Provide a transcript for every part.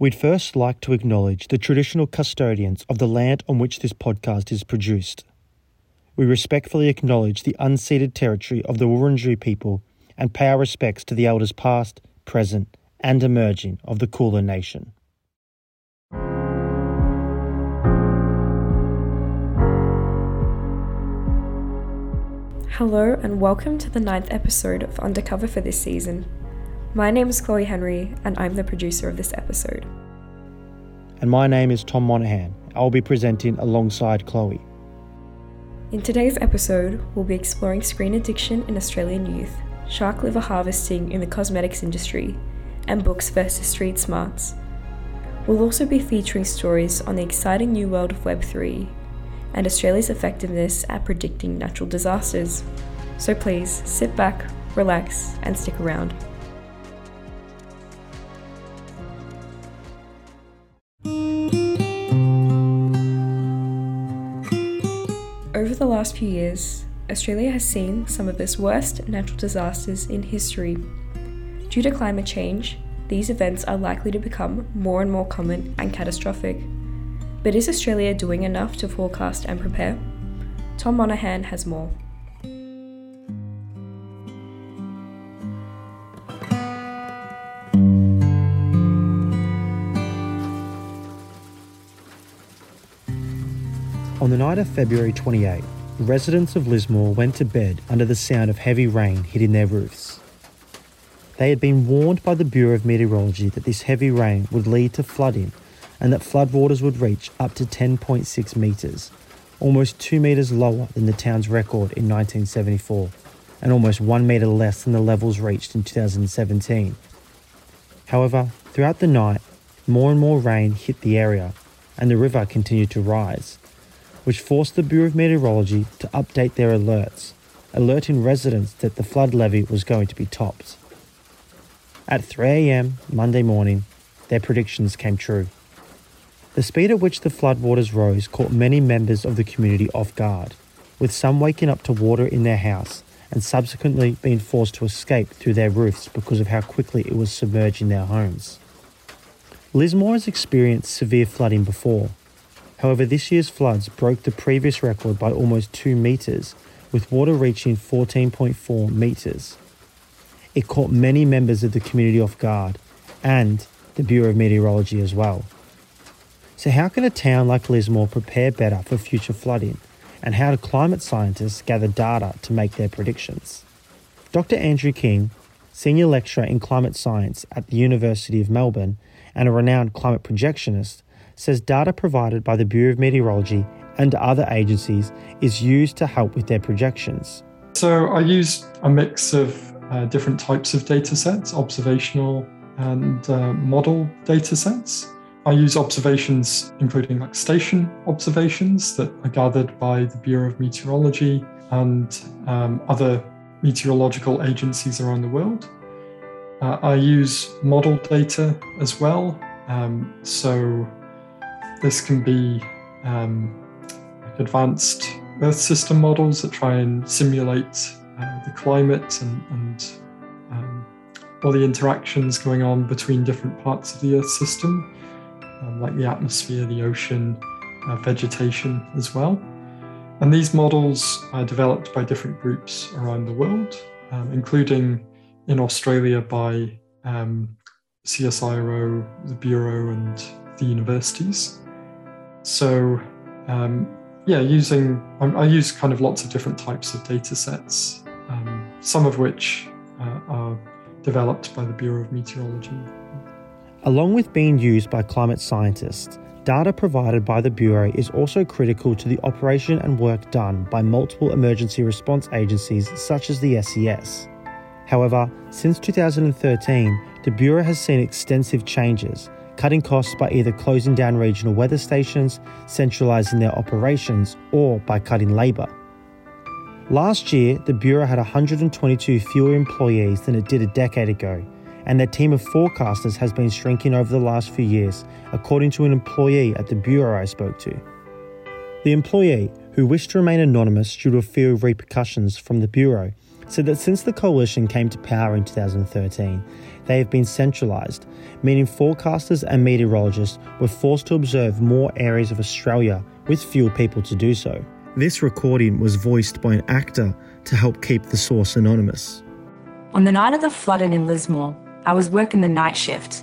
We'd first like to acknowledge the traditional custodians of the land on which this podcast is produced. We respectfully acknowledge the unceded territory of the Wurundjeri people and pay our respects to the elders past, present, and emerging of the Kulin Nation. Hello, and welcome to the ninth episode of Undercover for this season. My name is Chloe Henry, and I'm the producer of this episode. And my name is Tom Monahan. I'll be presenting alongside Chloe. In today's episode, we'll be exploring screen addiction in Australian youth, shark liver harvesting in the cosmetics industry, and books versus street smarts. We'll also be featuring stories on the exciting new world of Web3 and Australia's effectiveness at predicting natural disasters. So please sit back, relax, and stick around. Last few years, Australia has seen some of its worst natural disasters in history. Due to climate change, these events are likely to become more and more common and catastrophic. But is Australia doing enough to forecast and prepare? Tom Monahan has more. On the night of February 28, residents of Lismore went to bed under the sound of heavy rain hitting their roofs. They had been warned by the Bureau of Meteorology that this heavy rain would lead to flooding and that floodwaters would reach up to 10.6 metres, almost 2 metres lower than the town's record in 1974, and almost 1 metre less than the levels reached in 2017. However, throughout the night, more and more rain hit the area, and the river continued to rise, which forced the Bureau of Meteorology to update their alerts, alerting residents that the flood levee was going to be topped. At 3am Monday morning, their predictions came true. The speed at which the floodwaters rose caught many members of the community off guard, with some waking up to water in their house and subsequently being forced to escape through their roofs because of how quickly it was submerging their homes. Lismore has experienced severe flooding before. However, this year's floods broke the previous record by almost 2 metres, with water reaching 14.4 metres. It caught many members of the community off guard and the Bureau of Meteorology as well. So, how can a town like Lismore prepare better for future flooding? And how do climate scientists gather data to make their predictions? Dr. Andrew King, Senior Lecturer in Climate Science at the University of Melbourne and a renowned climate projectionist, says data provided by the Bureau of Meteorology and other agencies is used to help with their projections. So, I use a mix of uh, different types of data sets, observational and uh, model data sets. I use observations, including like station observations that are gathered by the Bureau of Meteorology and um, other meteorological agencies around the world. Uh, I use model data as well. Um, so this can be um, advanced Earth system models that try and simulate uh, the climate and, and um, all the interactions going on between different parts of the Earth system um, like the atmosphere, the ocean, uh, vegetation as well. And these models are developed by different groups around the world, um, including in Australia by um, CSIRO, the Bureau, and the universities. So, um, yeah, using I, I, use kind of lots of different types of data sets, um, some of which uh, are developed by the Bureau of Meteorology. Along with being used by climate scientists, data provided by the Bureau is also critical to the operation and work done by multiple emergency response agencies such as the SES. However, since 2013, the Bureau has seen extensive changes, cutting costs by either closing down regional weather stations, centralising their operations, or by cutting labour. Last year, the Bureau had 122 fewer employees than it did a decade ago, and their team of forecasters has been shrinking over the last few years, according to an employee at the Bureau I spoke to. The employee, who wished to remain anonymous due to a fear of repercussions from the Bureau, said that since the coalition came to power in 2013, they have been centralised, meaning forecasters and meteorologists were forced to observe more areas of Australia with fewer people to do so. This recording was voiced by an actor to help keep the source anonymous. On the night of the flooding in Lismore, I was working the night shift.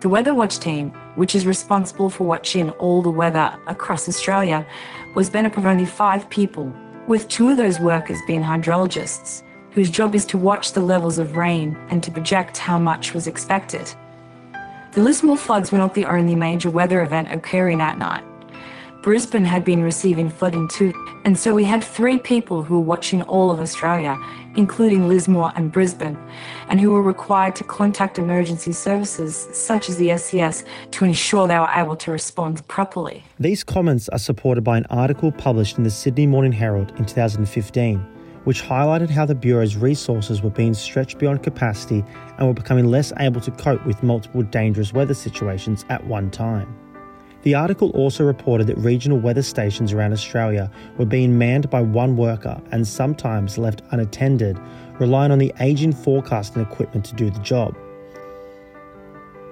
The Weather Watch team, which is responsible for watching all the weather across Australia, was made up of only five people, with two of those workers being hydrologists, whose job is to watch the levels of rain and to project how much was expected. The Lismore floods were not the only major weather event occurring that night. Brisbane had been receiving flooding too, and so we had three people who were watching all of Australia, including Lismore and Brisbane, and who were required to contact emergency services such as the SES to ensure they were able to respond properly. These comments are supported by an article published in the Sydney Morning Herald in 2015, which highlighted how the Bureau's resources were being stretched beyond capacity and were becoming less able to cope with multiple dangerous weather situations at one time. The article also reported that regional weather stations around Australia were being manned by one worker and sometimes left unattended, relying on the aging forecasting equipment to do the job.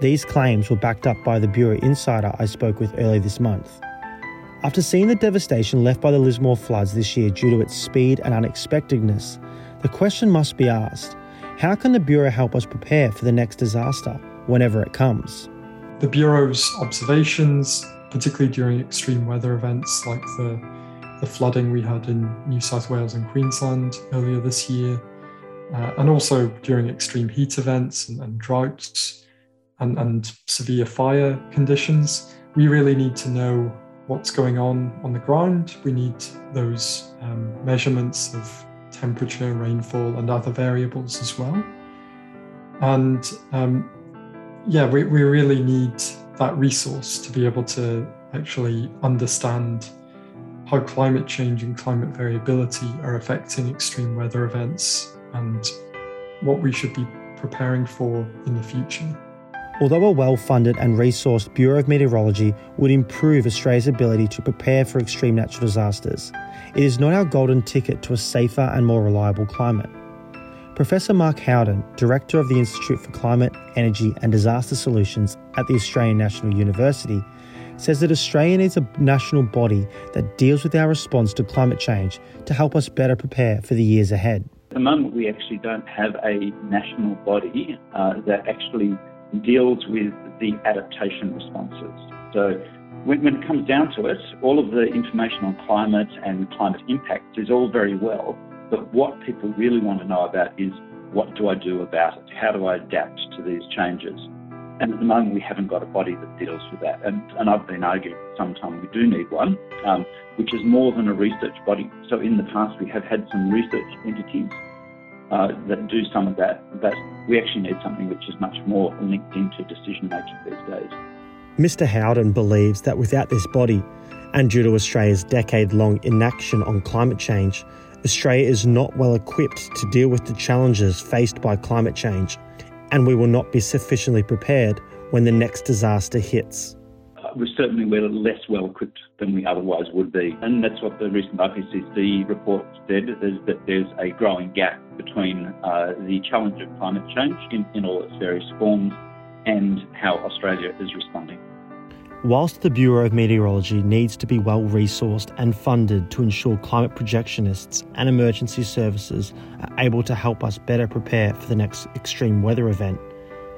These claims were backed up by the Bureau insider I spoke with earlier this month. After seeing the devastation left by the Lismore floods this year due to its speed and unexpectedness, the question must be asked how can the Bureau help us prepare for the next disaster, whenever it comes? The Bureau's observations, particularly during extreme weather events like the, the flooding we had in New South Wales and Queensland earlier this year, uh, and also during extreme heat events and, and droughts and, and severe fire conditions, we really need to know what's going on on the ground. We need those um, measurements of temperature, rainfall, and other variables as well. And um, yeah, we, we really need that resource to be able to actually understand how climate change and climate variability are affecting extreme weather events and what we should be preparing for in the future. Although a well funded and resourced Bureau of Meteorology would improve Australia's ability to prepare for extreme natural disasters, it is not our golden ticket to a safer and more reliable climate. Professor Mark Howden, Director of the Institute for Climate, Energy and Disaster Solutions at the Australian National University, says that Australia needs a national body that deals with our response to climate change to help us better prepare for the years ahead. At the moment, we actually don't have a national body uh, that actually deals with the adaptation responses. So when, it comes down to it, all of the information on climate and climate impacts is all very well, but what people really want to know about is what do I do about it? How do I adapt to these changes? And at the moment, we haven't got a body that deals with that. And, and I've been arguing for some time we do need one, um, which is more than a research body. So in the past, we have had some research entities uh, that do some of that, but we actually need something which is much more linked into decision making these days. Mr. Howden believes that without this body, and due to Australia's decade long inaction on climate change, Australia is not well equipped to deal with the challenges faced by climate change, and we will not be sufficiently prepared when the next disaster hits. We certainly we're less well equipped than we otherwise would be, and that's what the recent IPCC report said: is that there's a growing gap between uh, the challenge of climate change in, in all its various forms and how Australia is responding. Whilst the Bureau of Meteorology needs to be well resourced and funded to ensure climate projectionists and emergency services are able to help us better prepare for the next extreme weather event,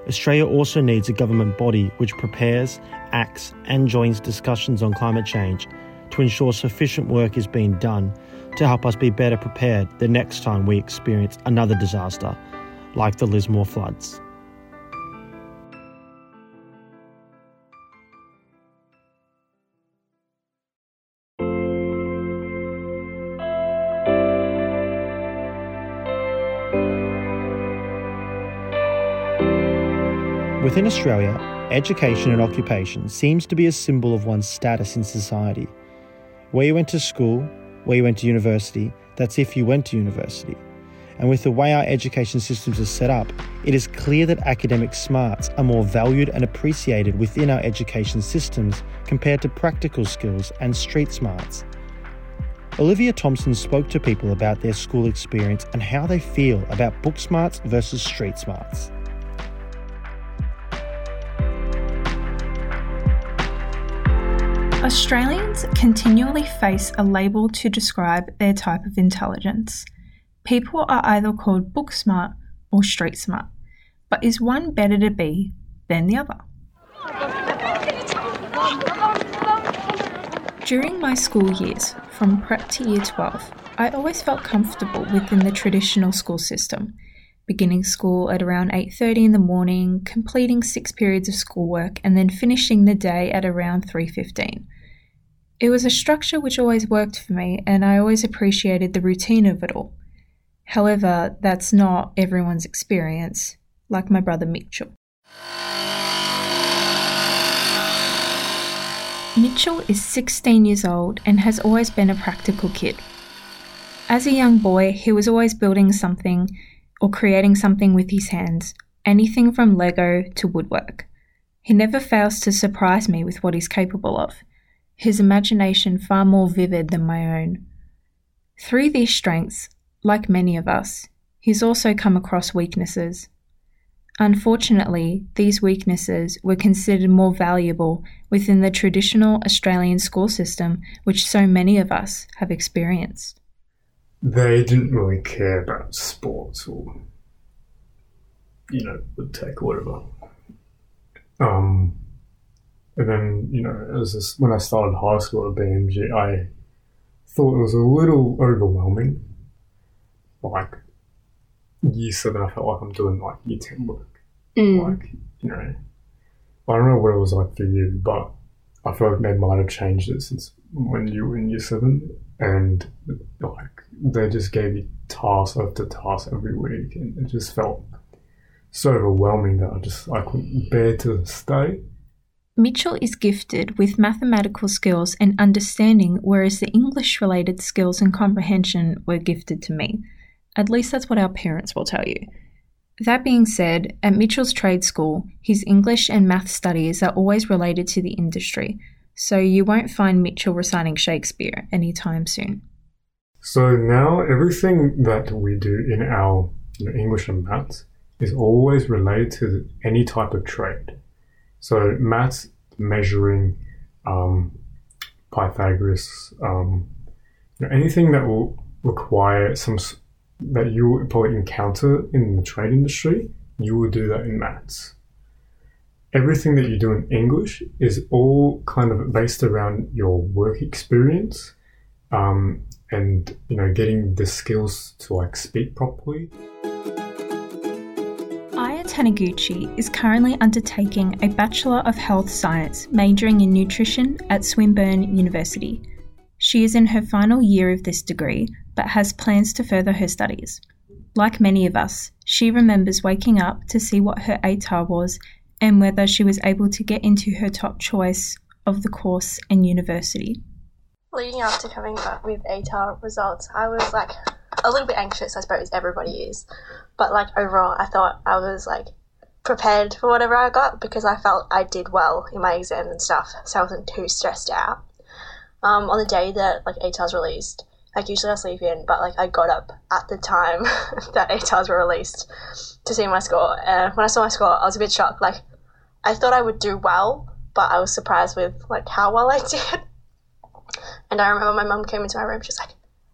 Australia also needs a government body which prepares, acts, and joins discussions on climate change to ensure sufficient work is being done to help us be better prepared the next time we experience another disaster like the Lismore floods. Within Australia, education and occupation seems to be a symbol of one's status in society. Where you went to school, where you went to university, that's if you went to university. And with the way our education systems are set up, it is clear that academic smarts are more valued and appreciated within our education systems compared to practical skills and street smarts. Olivia Thompson spoke to people about their school experience and how they feel about book smarts versus street smarts. Australians continually face a label to describe their type of intelligence. People are either called book smart or street smart, but is one better to be than the other? During my school years, from prep to year 12, I always felt comfortable within the traditional school system, beginning school at around 8:30 in the morning, completing 6 periods of schoolwork and then finishing the day at around 3:15. It was a structure which always worked for me and I always appreciated the routine of it all. However, that's not everyone's experience, like my brother Mitchell. Mitchell is 16 years old and has always been a practical kid. As a young boy, he was always building something or creating something with his hands, anything from Lego to woodwork. He never fails to surprise me with what he's capable of, his imagination far more vivid than my own. Through these strengths, like many of us, he's also come across weaknesses. Unfortunately, these weaknesses were considered more valuable within the traditional Australian school system, which so many of us have experienced. They didn't really care about sports or, you know, would take whatever. Um, and then, you know, as this, when I started high school at BMG, I thought it was a little overwhelming. Like, year seven, I felt like I'm doing like year 10 work. Mm. Like, you know, I don't know what it was like for you, but I feel like they might have changed it since when you were in year seven. And like, they just gave you task after task every week. And it just felt so overwhelming that I just, I couldn't bear to stay. Mitchell is gifted with mathematical skills and understanding, whereas the English related skills and comprehension were gifted to me. At least that's what our parents will tell you. That being said, at Mitchell's trade school, his English and math studies are always related to the industry, so you won't find Mitchell reciting Shakespeare anytime soon. So now everything that we do in our you know, English and maths is always related to any type of trade. So maths, measuring, um, Pythagoras, um, you know, anything that will require some that you will probably encounter in the trade industry, you will do that in maths. Everything that you do in English is all kind of based around your work experience, um, and you know getting the skills to like speak properly. Aya Taniguchi is currently undertaking a Bachelor of Health Science majoring in nutrition at Swinburne University. She is in her final year of this degree but has plans to further her studies. Like many of us, she remembers waking up to see what her ATAR was and whether she was able to get into her top choice of the course and university. Leading up to coming up with ATAR results, I was like a little bit anxious, I suppose everybody is. But like overall, I thought I was like prepared for whatever I got because I felt I did well in my exams and stuff, so I wasn't too stressed out. Um, on the day that like ATARs released, like usually I sleep in, but like I got up at the time that ATARs were released to see my score. And when I saw my score, I was a bit shocked. Like I thought I would do well, but I was surprised with like how well I did. And I remember my mum came into my room. She's like,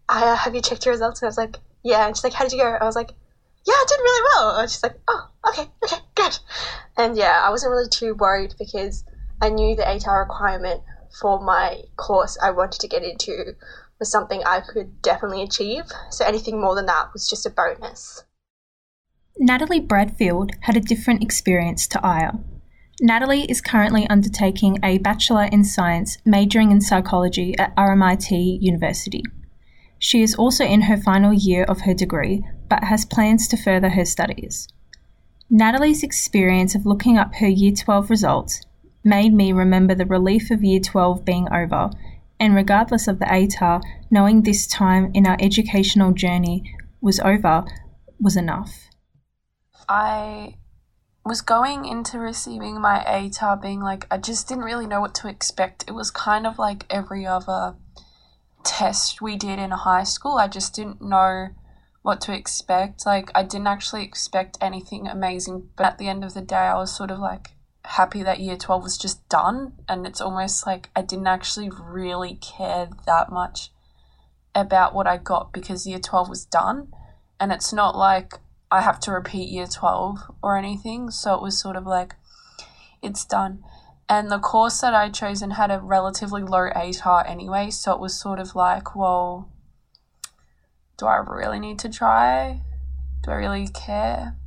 "Aya, have you checked your results?" And I was like, "Yeah." And she's like, "How did you go?" I was like, "Yeah, I did really well." And she's like, "Oh, okay, okay, good." And yeah, I wasn't really too worried because I knew the ATAR requirement for my course I wanted to get into was something I could definitely achieve. So anything more than that was just a bonus. Natalie Bradfield had a different experience to Aya. Natalie is currently undertaking a Bachelor in Science majoring in psychology at RMIT University. She is also in her final year of her degree but has plans to further her studies. Natalie's experience of looking up her Year 12 results made me remember the relief of Year 12 being over, and regardless of the ATAR, knowing this time in our educational journey was over was enough. I was going into receiving my ATAR being like, I just didn't really know what to expect. It was kind of like every other test we did in high school. I just didn't know what to expect. Like, I didn't actually expect anything amazing, but at the end of the day, I was sort of like happy that year 12 was just done. And it's almost like I didn't actually really care that much about what I got because year 12 was done. And it's not like I have to repeat year 12 or anything. So it was sort of like, it's done. And the course that I'd chosen had a relatively low ATAR anyway. So it was sort of like, well, do I really need to try? Do I really care?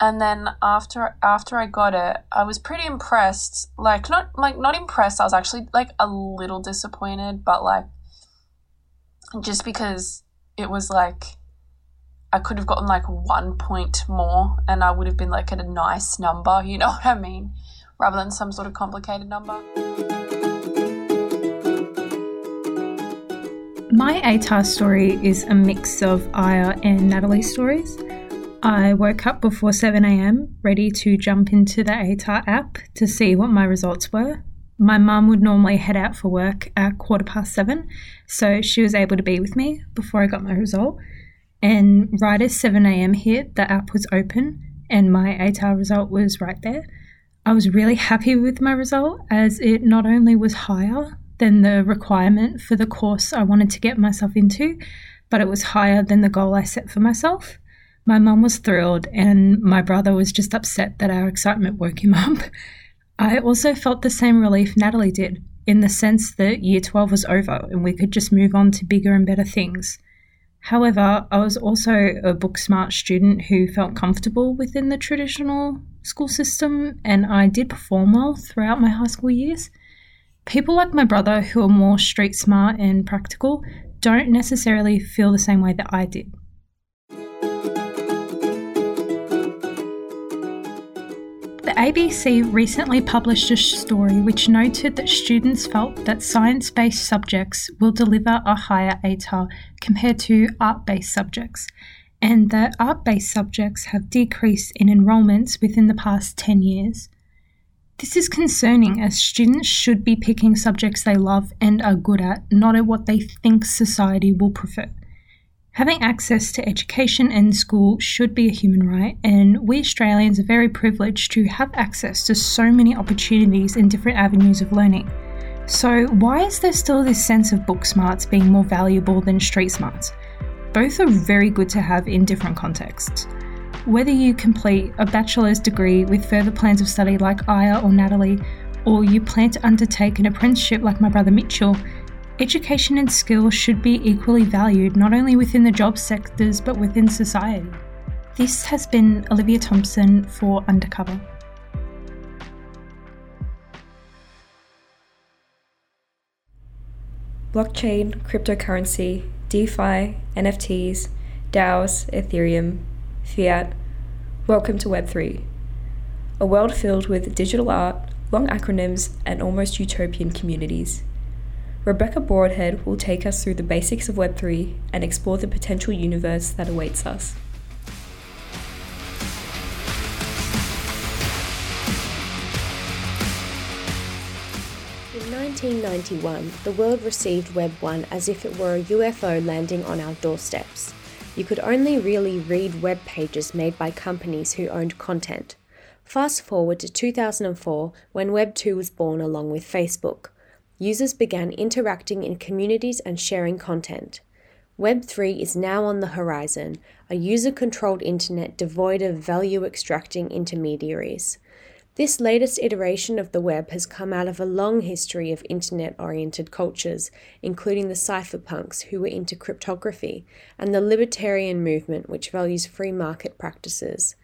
And then after after I got it, I was pretty impressed. Like not like not impressed. I was actually like a little disappointed, but like just because it was like I could have gotten like one point more and I would have been like at a nice number, you know what I mean? Rather than some sort of complicated number. My ATAR story is a mix of Aya and Natalie's stories. I woke up before 7am, ready to jump into the ATAR app to see what my results were. My mum would normally head out for work at quarter past seven, so she was able to be with me before I got my result. And right as 7am hit, the app was open and my ATAR result was right there. I was really happy with my result as it not only was higher than the requirement for the course I wanted to get myself into, but it was higher than the goal I set for myself. My mum was thrilled, and my brother was just upset that our excitement woke him up. I also felt the same relief Natalie did, in the sense that year 12 was over and we could just move on to bigger and better things. However, I was also a book smart student who felt comfortable within the traditional school system, and I did perform well throughout my high school years. People like my brother, who are more street smart and practical, don't necessarily feel the same way that I did. ABC recently published a story which noted that students felt that science based subjects will deliver a higher ATAR compared to art based subjects, and that art based subjects have decreased in enrolments within the past 10 years. This is concerning as students should be picking subjects they love and are good at, not at what they think society will prefer. Having access to education and school should be a human right, and we Australians are very privileged to have access to so many opportunities and different avenues of learning. So, why is there still this sense of book smarts being more valuable than street smarts? Both are very good to have in different contexts. Whether you complete a bachelor's degree with further plans of study like Aya or Natalie, or you plan to undertake an apprenticeship like my brother Mitchell, education and skills should be equally valued not only within the job sectors but within society. This has been Olivia Thompson for Undercover. Blockchain, cryptocurrency, DeFi, NFTs, DAOs, Ethereum, Fiat, welcome to Web3. A world filled with digital art, long acronyms, and almost utopian communities. Rebecca Broadhead will take us through the basics of Web3 and explore the potential universe that awaits us. In 1991, the world received Web 1 as if it were a UFO landing on our doorsteps. You could only really read web pages made by companies who owned content. Fast forward to 2004 when Web 2 was born along with Facebook. Users began interacting in communities and sharing content. Web 3 is now on the horizon, a user controlled internet devoid of value extracting intermediaries. This latest iteration of the web has come out of a long history of internet oriented cultures, including the cypherpunks who were into cryptography, and the libertarian movement which values free market practices.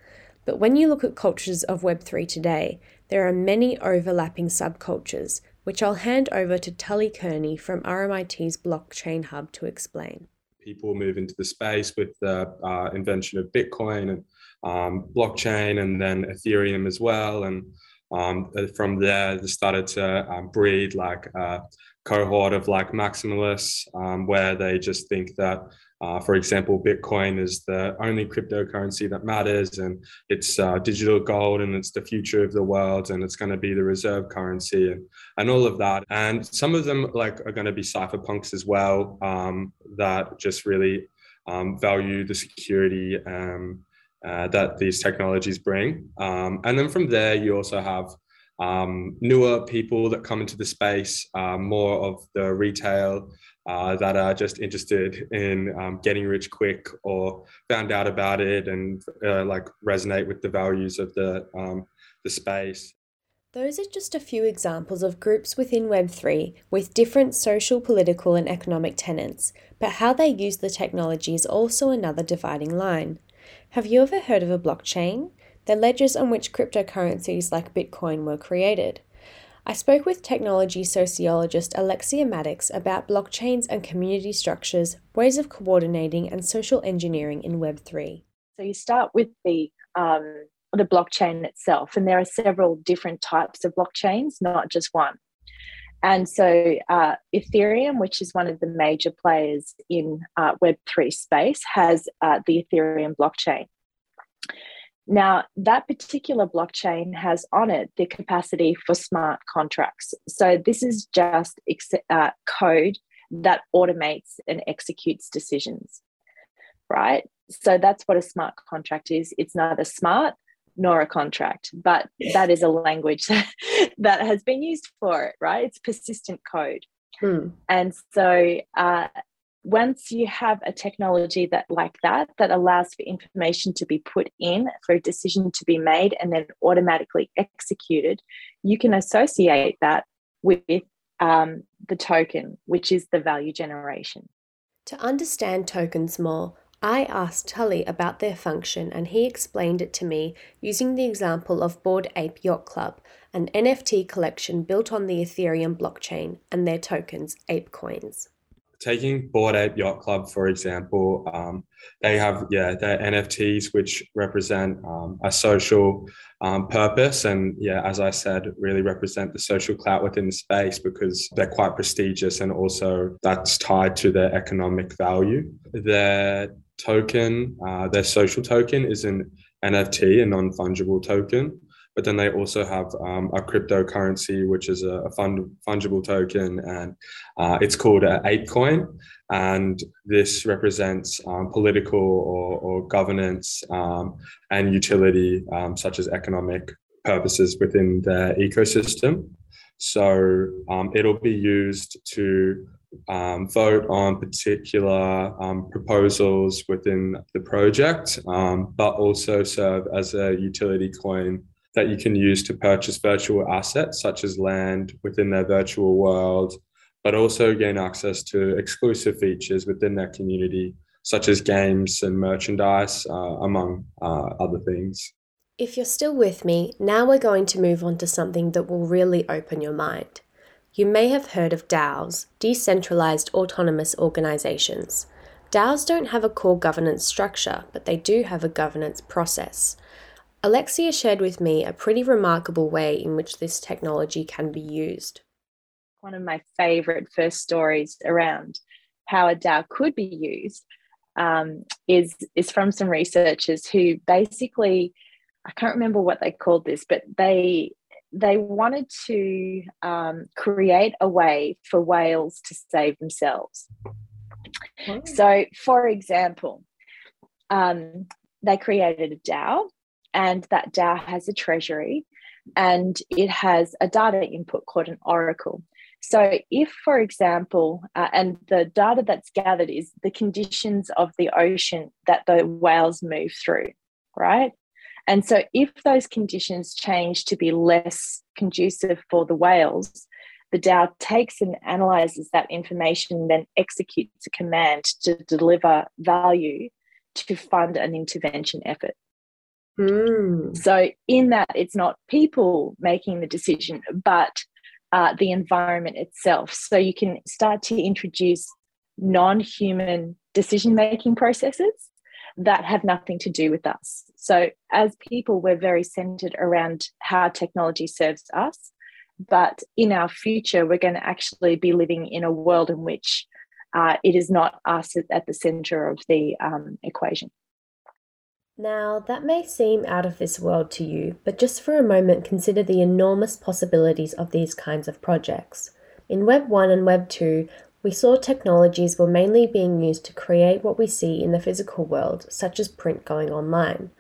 But when you look at cultures of Web3 today, there are many overlapping subcultures, which I'll hand over to Tully Kearney from RMIT's Blockchain Hub to explain. People move into the space with the uh, invention of Bitcoin and um, blockchain and then Ethereum as well. And um, from there, they started to um, breed like uh, cohort of like maximalists um, where they just think that uh, for example, Bitcoin is the only cryptocurrency that matters, and it's uh, digital gold, and it's the future of the world, and it's going to be the reserve currency, and, and all of that. And some of them like are going to be cypherpunks as well, um, that just really um, value the security um, uh, that these technologies bring. Um, and then from there, you also have um, newer people that come into the space, uh, more of the retail uh, that are just interested in um, getting rich quick or found out about it and uh, like resonate with the values of the um, the space. Those are just a few examples of groups within Web3 with different social, political, and economic tenets, but how they use the technology is also another dividing line. Have you ever heard of a blockchain? They're ledgers on which cryptocurrencies like Bitcoin were created. I spoke with technology sociologist Alexia Maddox about blockchains and community structures, ways of coordinating, and social engineering in Web3. So you start with the um, the blockchain itself, and there are several different types of blockchains, not just one. And so uh, Ethereum, which is one of the major players in uh, Web3 space, has uh, the Ethereum blockchain. Now, that particular blockchain has on it the capacity for smart contracts. So, this is just uh, code that automates and executes decisions, right? So, that's what a smart contract is. It's neither smart nor a contract, but that is a language that has been used for it, right? It's persistent code. Hmm. And so, uh, once you have a technology that like that that allows for information to be put in for a decision to be made and then automatically executed you can associate that with um, the token which is the value generation. To understand tokens more I asked Tully about their function and he explained it to me using the example of Bored Ape Yacht Club, an NFT collection built on the Ethereum blockchain and their tokens, Ape Coins taking Bored Ape Yacht Club, for example, um, they have, yeah, their NFTs, which represent um, a social um, purpose. And yeah, as I said, really represent the social clout within the space because they're quite prestigious and also that's tied to their economic value. Their token, uh, their social token is an NFT, a non fungible token but then they also have um, a cryptocurrency, which is a, fund, fungible token, and uh, it's called uh, ApeCoin. And this represents um, political or, or governance um, and utility, um, such as economic purposes within their ecosystem. So um, it'll be used to um, vote on particular um, proposals within the project, um, but also serve as a utility coin that you can use to purchase virtual assets such as land within their virtual world, but also gain access to exclusive features within their community, such as games and merchandise, uh, among uh, other things. If you're still with me, now we're going to move on to something that will really open your mind. You may have heard of DAOs, decentralized autonomous organizations. DAOs don't have a core governance structure, but they do have a governance process. Alexia shared with me a pretty remarkable way in which this technology can be used. One of my favorite first stories around how a DAO could be used um, is, is from some researchers who basically, I can't remember what they called this, but they they wanted to um, create a way for whales to save themselves. Oh. So, for example, um, they created a DAO and that DAO has a treasury and it has a data input called an oracle. So, if, for example, uh, and the data that's gathered is the conditions of the ocean that the whales move through, right? And so, if those conditions change to be less conducive for the whales, the DAO takes and analyzes that information, then executes a command to deliver value to fund an intervention effort. Mm. So, in that, it's not people making the decision, but uh, the environment itself. So, you can start to introduce non human decision making processes that have nothing to do with us. So, as people, we're very centered around how technology serves us but in our future, we're going to actually be living in a world in which uh, it is not us at the center of the um, equation. Now, that may seem out of this world to you, but just for a moment consider the enormous possibilities of these kinds of projects. In Web 1 and Web 2, we saw technologies were mainly being used to create what we see in the physical world, such as print going online.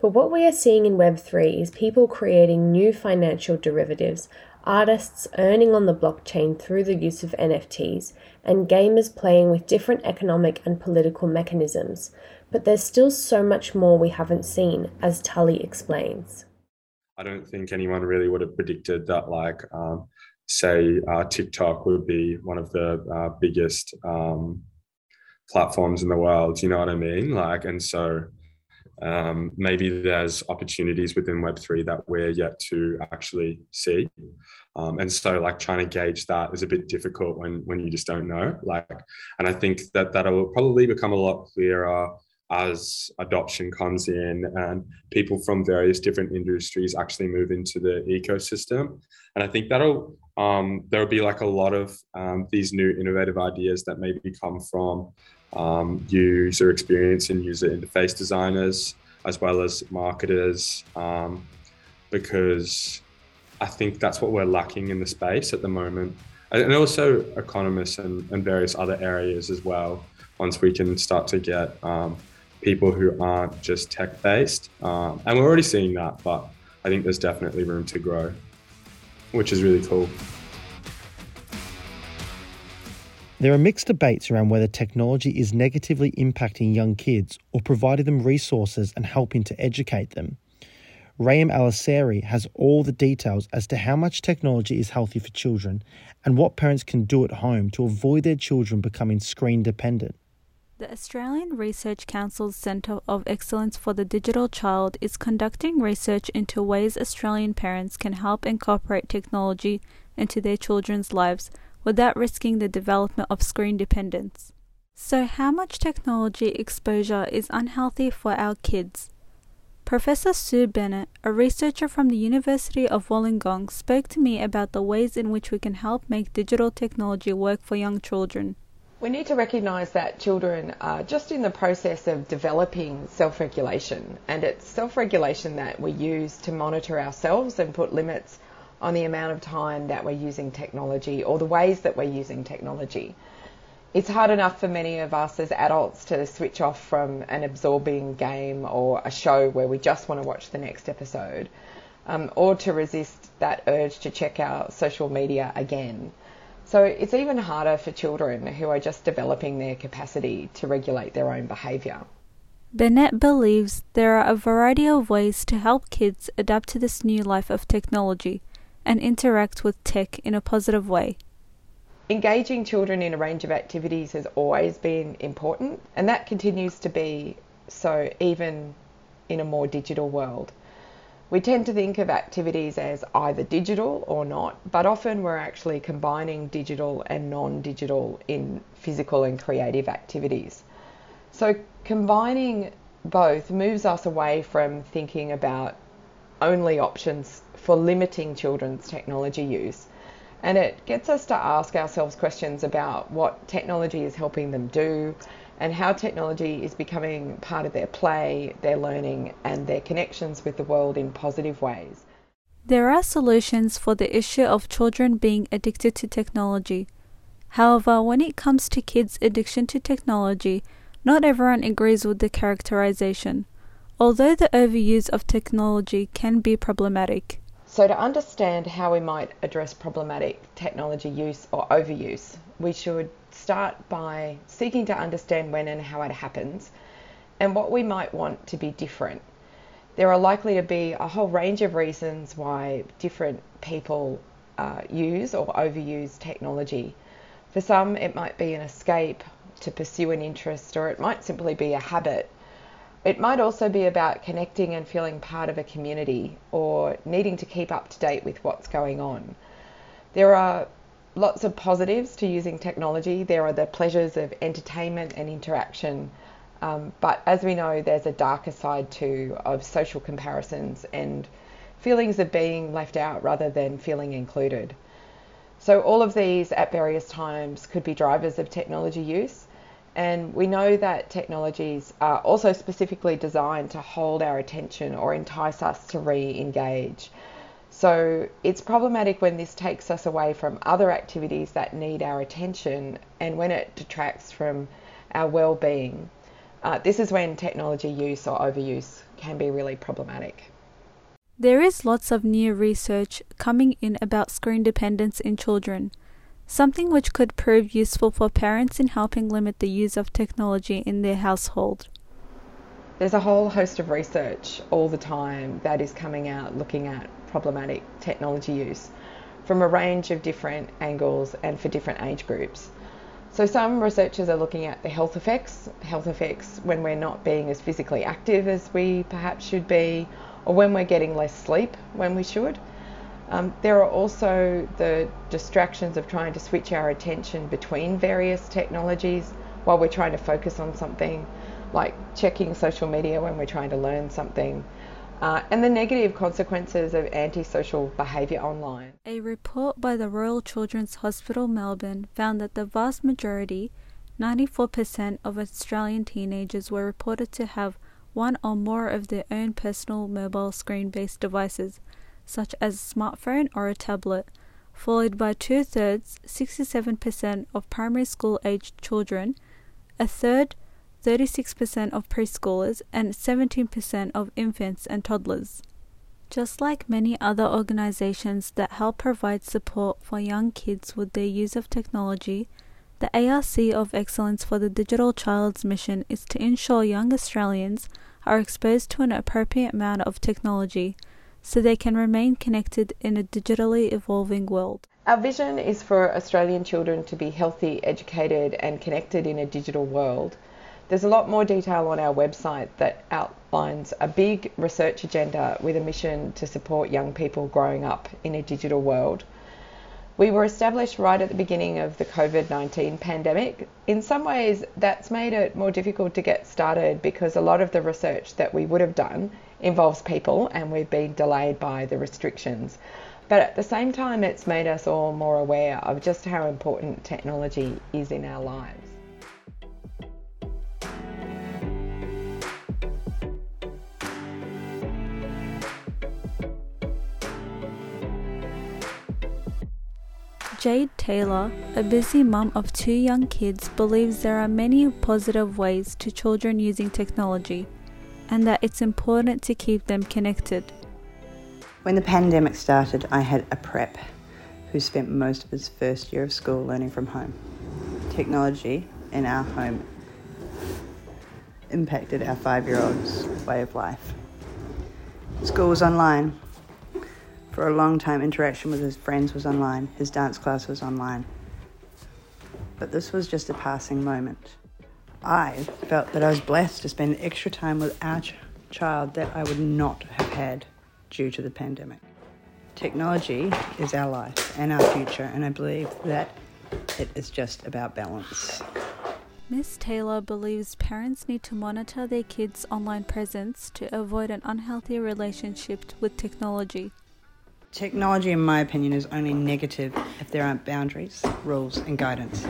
But what we are seeing in Web 3 is people creating new financial derivatives, artists earning on the blockchain through the use of NFTs, and gamers playing with different economic and political mechanisms. But there's still so much more we haven't seen, as Tully explains. I don't think anyone really would have predicted that, like, um, say, uh, TikTok would be one of the uh, biggest um, platforms in the world. You know what I mean? Like, and so um, maybe there's opportunities within Web3 that we're yet to actually see. Um, and so like trying to gauge that is a bit difficult when when you just don't know like and i think that that'll probably become a lot clearer as adoption comes in and people from various different industries actually move into the ecosystem. And I think that'll um, there'll be like a lot of um, these new innovative ideas that maybe come from um, user experience and user interface designers as well as marketers um, because I think that's what we're lacking in the space at the moment. And also economists and, and various other areas as well once we can start to get um, people who aren't just tech based. Um, and we're already seeing that, but I think there's definitely room to grow, which is really cool. There are mixed debates around whether technology is negatively impacting young kids or providing them resources and helping to educate them. Rayam Alasari has all the details as to how much technology is healthy for children and what parents can do at home to avoid their children becoming screen dependent. The Australian Research Council's Centre of Excellence for the Digital Child is conducting research into ways Australian parents can help incorporate technology into their children's lives without risking the development of screen dependence. So, how much technology exposure is unhealthy for our kids? Professor Sue Bennett, a researcher from the University of Wollongong, spoke to me about the ways in which we can help make digital technology work for young children. We need to recognise that children are just in the process of developing self regulation, and it's self regulation that we use to monitor ourselves and put limits on the amount of time that we're using technology or the ways that we're using technology. It's hard enough for many of us as adults to switch off from an absorbing game or a show where we just want to watch the next episode, um, or to resist that urge to check our social media again. So it's even harder for children who are just developing their capacity to regulate their own behaviour. Bennett believes there are a variety of ways to help kids adapt to this new life of technology and interact with tech in a positive way. Engaging children in a range of activities has always been important, and that continues to be so even in a more digital world. We tend to think of activities as either digital or not, but often we're actually combining digital and non digital in physical and creative activities. So, combining both moves us away from thinking about only options for limiting children's technology use. And it gets us to ask ourselves questions about what technology is helping them do and how technology is becoming part of their play, their learning, and their connections with the world in positive ways. There are solutions for the issue of children being addicted to technology. However, when it comes to kids' addiction to technology, not everyone agrees with the characterization, although the overuse of technology can be problematic. So, to understand how we might address problematic technology use or overuse, we should start by seeking to understand when and how it happens and what we might want to be different. There are likely to be a whole range of reasons why different people uh, use or overuse technology. For some, it might be an escape to pursue an interest, or it might simply be a habit. It might also be about connecting and feeling part of a community or needing to keep up to date with what's going on. There are lots of positives to using technology. There are the pleasures of entertainment and interaction. Um, but as we know, there's a darker side too of social comparisons and feelings of being left out rather than feeling included. So, all of these at various times could be drivers of technology use. And we know that technologies are also specifically designed to hold our attention or entice us to re engage. So it's problematic when this takes us away from other activities that need our attention and when it detracts from our well being. Uh, this is when technology use or overuse can be really problematic. There is lots of new research coming in about screen dependence in children, something which could prove useful for parents in helping limit the use of technology in their household. There's a whole host of research all the time that is coming out looking at problematic technology use from a range of different angles and for different age groups. So, some researchers are looking at the health effects, health effects when we're not being as physically active as we perhaps should be, or when we're getting less sleep when we should. Um, there are also the distractions of trying to switch our attention between various technologies while we're trying to focus on something, like checking social media when we're trying to learn something, uh, and the negative consequences of antisocial behaviour online. A report by the Royal Children's Hospital Melbourne found that the vast majority, 94% of Australian teenagers, were reported to have one or more of their own personal mobile screen based devices, such as a smartphone or a tablet, followed by two thirds, 67% of primary school aged children, a third, 36% of preschoolers, and 17% of infants and toddlers. Just like many other organizations that help provide support for young kids with their use of technology, the ARC of Excellence for the Digital Child's mission is to ensure young Australians are exposed to an appropriate amount of technology so they can remain connected in a digitally evolving world. Our vision is for Australian children to be healthy, educated, and connected in a digital world. There's a lot more detail on our website that outlines a big research agenda with a mission to support young people growing up in a digital world. We were established right at the beginning of the COVID 19 pandemic. In some ways, that's made it more difficult to get started because a lot of the research that we would have done involves people and we've been delayed by the restrictions. But at the same time, it's made us all more aware of just how important technology is in our lives. Jade Taylor, a busy mum of two young kids, believes there are many positive ways to children using technology and that it's important to keep them connected. When the pandemic started, I had a prep who spent most of his first year of school learning from home. Technology in our home impacted our five year old's way of life. School was online, for a long time, interaction with his friends was online, his dance class was online. But this was just a passing moment. I felt that I was blessed to spend extra time with our ch- child that I would not have had due to the pandemic. Technology is our life and our future, and I believe that it is just about balance. Miss Taylor believes parents need to monitor their kids' online presence to avoid an unhealthy relationship with technology. Technology, in my opinion, is only negative if there aren't boundaries, rules, and guidance.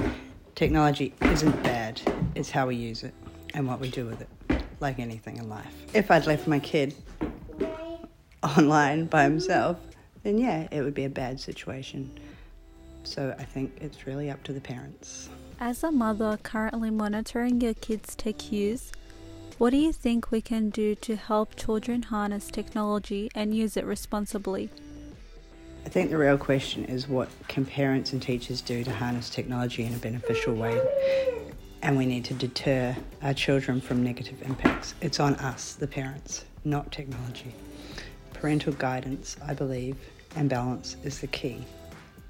Technology isn't bad, it's how we use it and what we do with it, like anything in life. If I'd left my kid online by himself, then yeah, it would be a bad situation. So I think it's really up to the parents. As a mother currently monitoring your kids' tech use, what do you think we can do to help children harness technology and use it responsibly? I think the real question is what can parents and teachers do to harness technology in a beneficial way? And we need to deter our children from negative impacts. It's on us, the parents, not technology. Parental guidance, I believe, and balance is the key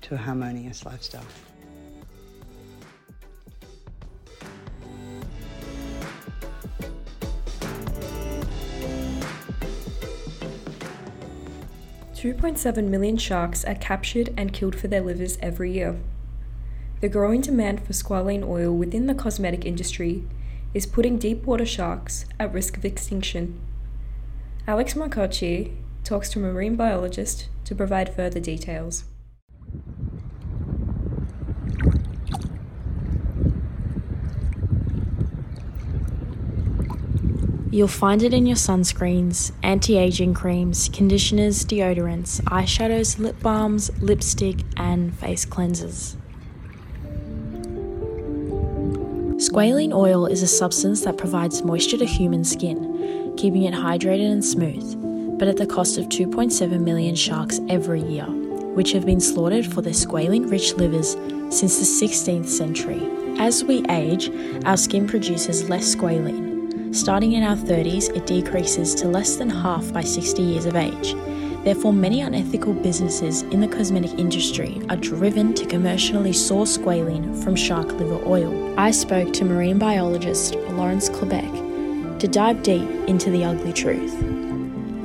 to a harmonious lifestyle. 2.7 million sharks are captured and killed for their livers every year. The growing demand for squalene oil within the cosmetic industry is putting deep water sharks at risk of extinction. Alex Marcocci talks to a marine biologist to provide further details. You'll find it in your sunscreens, anti aging creams, conditioners, deodorants, eyeshadows, lip balms, lipstick, and face cleansers. Squalene oil is a substance that provides moisture to human skin, keeping it hydrated and smooth, but at the cost of 2.7 million sharks every year, which have been slaughtered for their squalene rich livers since the 16th century. As we age, our skin produces less squalene Starting in our 30s, it decreases to less than half by 60 years of age. Therefore, many unethical businesses in the cosmetic industry are driven to commercially source squalene from shark liver oil. I spoke to marine biologist Lawrence Chlebeck to dive deep into the ugly truth.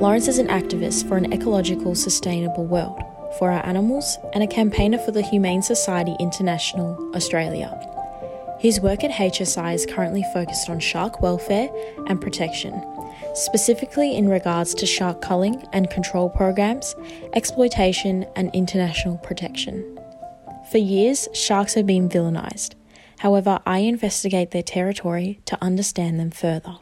Lawrence is an activist for an ecological, sustainable world for our animals and a campaigner for the Humane Society International Australia. His work at HSI is currently focused on shark welfare and protection, specifically in regards to shark culling and control programs, exploitation, and international protection. For years, sharks have been villainized. However, I investigate their territory to understand them further.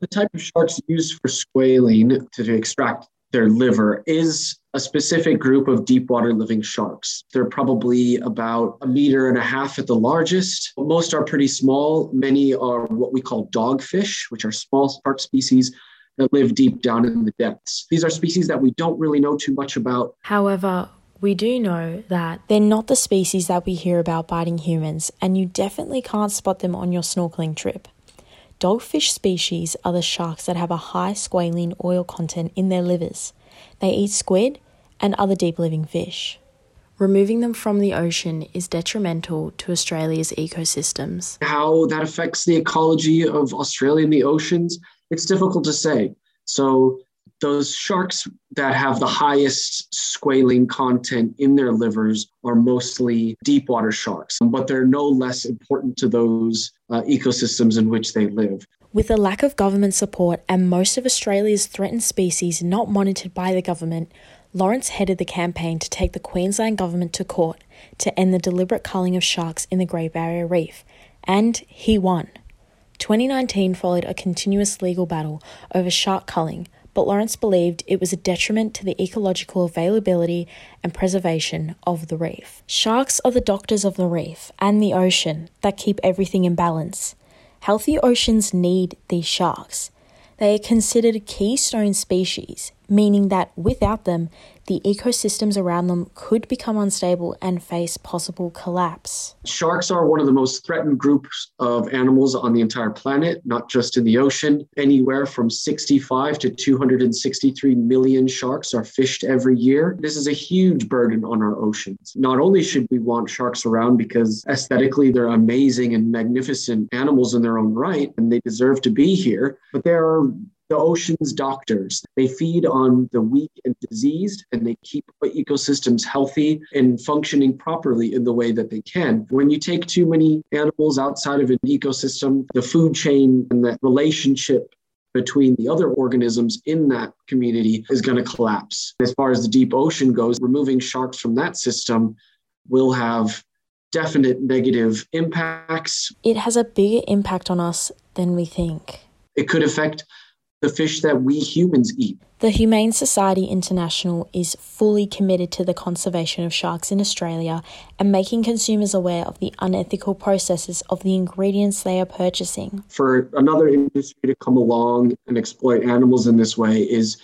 The type of sharks used for squalene to, to extract their liver is a specific group of deep water living sharks. They're probably about a meter and a half at the largest. Most are pretty small. Many are what we call dogfish, which are small shark species that live deep down in the depths. These are species that we don't really know too much about. However, we do know that they're not the species that we hear about biting humans, and you definitely can't spot them on your snorkeling trip. Dogfish species are the sharks that have a high squalene oil content in their livers. They eat squid, and other deep living fish. Removing them from the ocean is detrimental to Australia's ecosystems. How that affects the ecology of Australia and the oceans, it's difficult to say. So, those sharks that have the highest squalene content in their livers are mostly deep water sharks, but they're no less important to those uh, ecosystems in which they live. With a lack of government support and most of Australia's threatened species not monitored by the government, Lawrence headed the campaign to take the Queensland government to court to end the deliberate culling of sharks in the Great Barrier Reef, and he won. 2019 followed a continuous legal battle over shark culling, but Lawrence believed it was a detriment to the ecological availability and preservation of the reef. Sharks are the doctors of the reef and the ocean that keep everything in balance. Healthy oceans need these sharks. They are considered keystone species, meaning that without them, the ecosystems around them could become unstable and face possible collapse. Sharks are one of the most threatened groups of animals on the entire planet, not just in the ocean. Anywhere from 65 to 263 million sharks are fished every year. This is a huge burden on our oceans. Not only should we want sharks around because aesthetically they're amazing and magnificent animals in their own right, and they deserve to be here, but there are the ocean's doctors. They feed on the weak and diseased, and they keep ecosystems healthy and functioning properly in the way that they can. When you take too many animals outside of an ecosystem, the food chain and the relationship between the other organisms in that community is going to collapse. As far as the deep ocean goes, removing sharks from that system will have definite negative impacts. It has a bigger impact on us than we think. It could affect the fish that we humans eat. The Humane Society International is fully committed to the conservation of sharks in Australia and making consumers aware of the unethical processes of the ingredients they are purchasing. For another industry to come along and exploit animals in this way is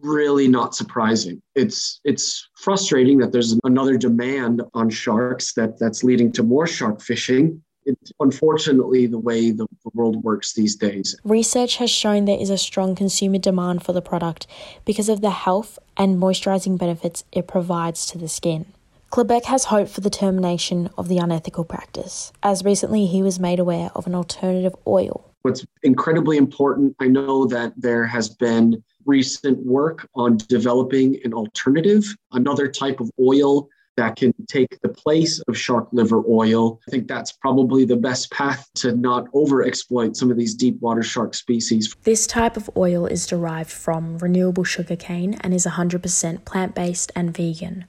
really not surprising. It's it's frustrating that there's another demand on sharks that that's leading to more shark fishing it's unfortunately the way the, the world works these days. Research has shown there is a strong consumer demand for the product because of the health and moisturizing benefits it provides to the skin. Chlebeck has hope for the termination of the unethical practice, as recently he was made aware of an alternative oil. What's incredibly important, I know that there has been recent work on developing an alternative, another type of oil that can take the place of shark liver oil. I think that's probably the best path to not overexploit some of these deep water shark species. This type of oil is derived from renewable sugarcane and is 100% plant based and vegan.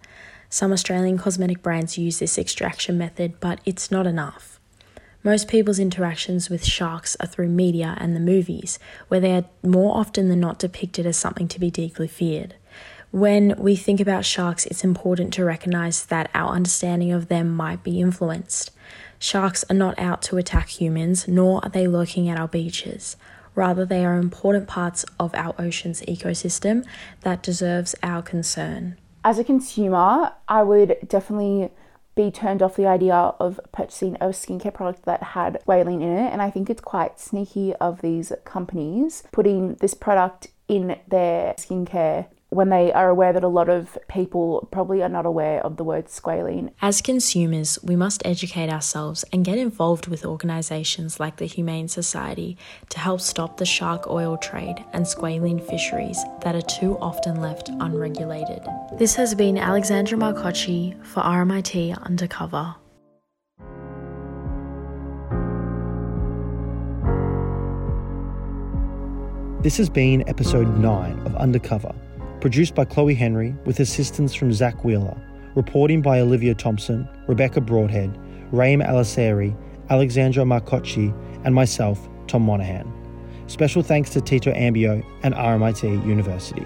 Some Australian cosmetic brands use this extraction method, but it's not enough. Most people's interactions with sharks are through media and the movies, where they are more often than not depicted as something to be deeply feared. When we think about sharks, it's important to recognize that our understanding of them might be influenced. Sharks are not out to attack humans, nor are they lurking at our beaches. Rather, they are important parts of our ocean's ecosystem that deserves our concern as a consumer, I would definitely be turned off the idea of purchasing a skincare product that had squalene in it. And I think it's quite sneaky of these companies putting this product in their skincare when they are aware that a lot of people probably are not aware of the word squalene. As consumers, we must educate ourselves and get involved with organisations like the Humane Society to help stop the shark oil trade and squalene fisheries that are too often left unregulated. This has been Alexandra Marcocci for RMIT Undercover. This has been episode 9 of Undercover Produced by Chloe Henry with assistance from Zach Wheeler. Reporting by Olivia Thompson, Rebecca Broadhead, Raim Alasari, Alexandra Marcocci, and myself, Tom Monahan. Special thanks to Tito Ambio and RMIT University.